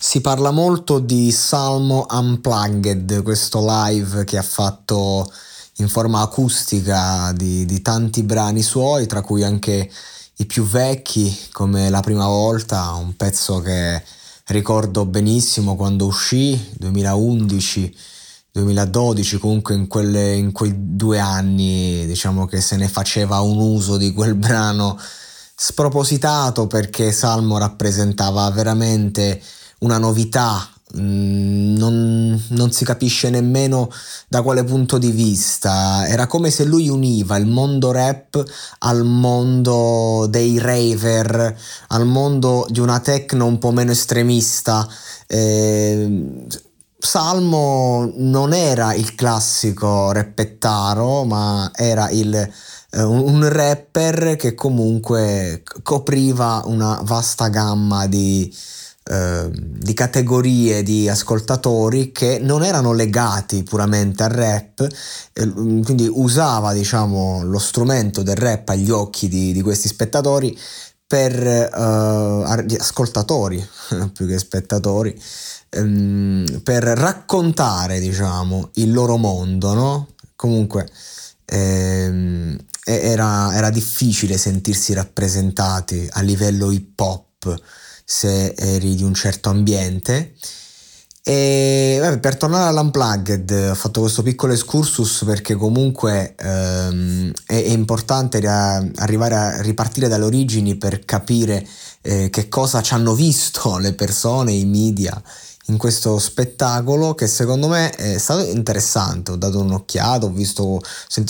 Si parla molto di Salmo Unplugged, questo live che ha fatto in forma acustica di, di tanti brani suoi, tra cui anche i più vecchi, come La prima volta, un pezzo che ricordo benissimo quando uscì, 2011. 2012 comunque in, quelle, in, quei due anni diciamo che se ne faceva un uso di quel brano spropositato perché Salmo rappresentava veramente una novità mm, non, non, si capisce nemmeno da quale punto di vista. Era come se lui univa il mondo rap al mondo dei raver, al mondo di una techno un po' meno estremista. Eh, Salmo non era il classico reppettaro, ma era il, eh, un rapper che comunque copriva una vasta gamma di, eh, di categorie di ascoltatori che non erano legati puramente al rap, eh, quindi usava diciamo, lo strumento del rap agli occhi di, di questi spettatori per uh, ascoltatori più che spettatori ehm, per raccontare, diciamo, il loro mondo, no? Comunque ehm, era, era difficile sentirsi rappresentati a livello hip hop se eri di un certo ambiente. E vabbè, per tornare all'Unplugged ho fatto questo piccolo excursus perché comunque ehm, è, è, importante arrivare a ripartire dalle origini per capire eh, che cosa ci hanno visto le persone, i media in questo spettacolo che secondo me è stato interessante. Ho dato un'occhiata, ho visto, ho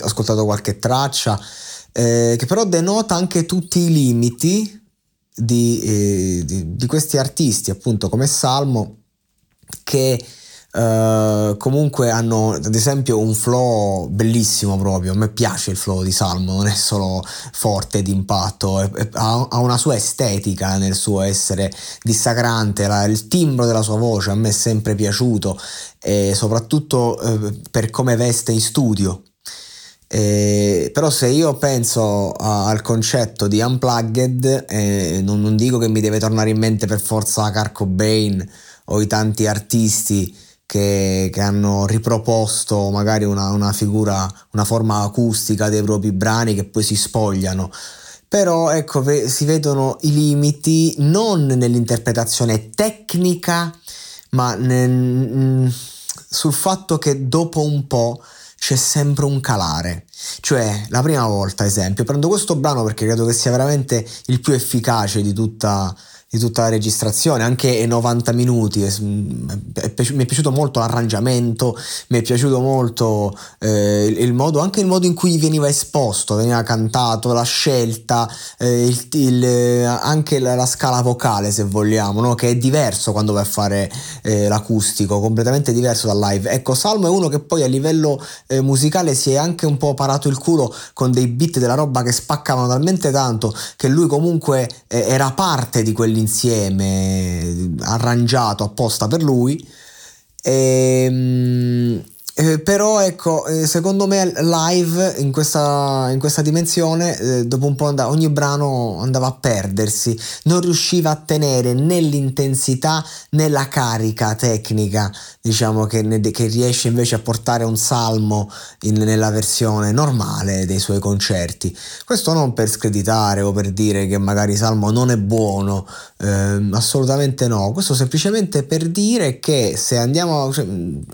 ascoltato qualche traccia, eh, che però denota anche tutti i limiti di, eh, di, di questi artisti, appunto come Salmo, che Uh, comunque hanno ad esempio un flow bellissimo proprio. A me piace il flow di Salmo non è solo forte d'impatto è, è, ha, ha, una sua estetica nel suo essere dissacrante la, il timbro della sua voce a me è sempre piaciuto e soprattutto uh, per come veste in studio eh, però se io penso a, al concetto di unplugged eh, non, non, dico che mi deve tornare in mente per forza Carco Bane o i tanti artisti che, che hanno riproposto magari una, una figura, una forma acustica dei propri brani che poi si spogliano. Però ecco si vedono i limiti non nell'interpretazione tecnica ma nel, sul fatto che dopo un po' c'è sempre un calare. Cioè la prima volta esempio prendo questo brano perché credo che sia veramente il più efficace di tutta di tutta la registrazione, anche i 90 minuti. Mm, mi è piaciuto molto l'arrangiamento, mi è piaciuto molto eh, il, modo, anche il modo in cui veniva esposto, veniva cantato, la scelta, eh, il, il, anche la, la, scala vocale, se vogliamo, no? che è diverso quando vai a fare eh, l'acustico, completamente diverso dal live. Ecco, Salmo è uno che poi a livello eh, musicale si è anche un po' parato il culo con dei beat della roba che spaccavano talmente tanto che lui comunque eh, era parte di quell'interno dell'insieme arrangiato apposta per lui. E, ehm, eh, però ecco, eh, secondo me live in questa, in questa dimensione, eh, dopo un po' andava, ogni brano andava a perdersi, non riusciva a tenere né l'intensità né la carica tecnica, diciamo, che, ne, che riesce invece a portare un salmo in, nella versione normale dei suoi concerti. Questo non per screditare o per dire che magari Salmo non è buono, eh, assolutamente no, questo semplicemente per dire che se andiamo, cioè,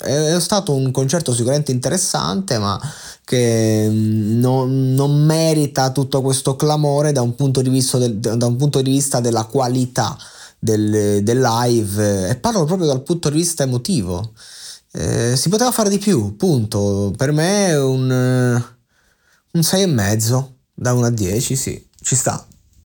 è stato un concerto concerto sicuramente interessante, ma che mm, non, non merita tutto questo clamore da un punto di vista, del, punto di vista della qualità del, del, live e parlo proprio dal punto di vista emotivo. Eh, si poteva fare di più, punto. Per me un, un 6,5 da 1 a 10, sì, ci sta.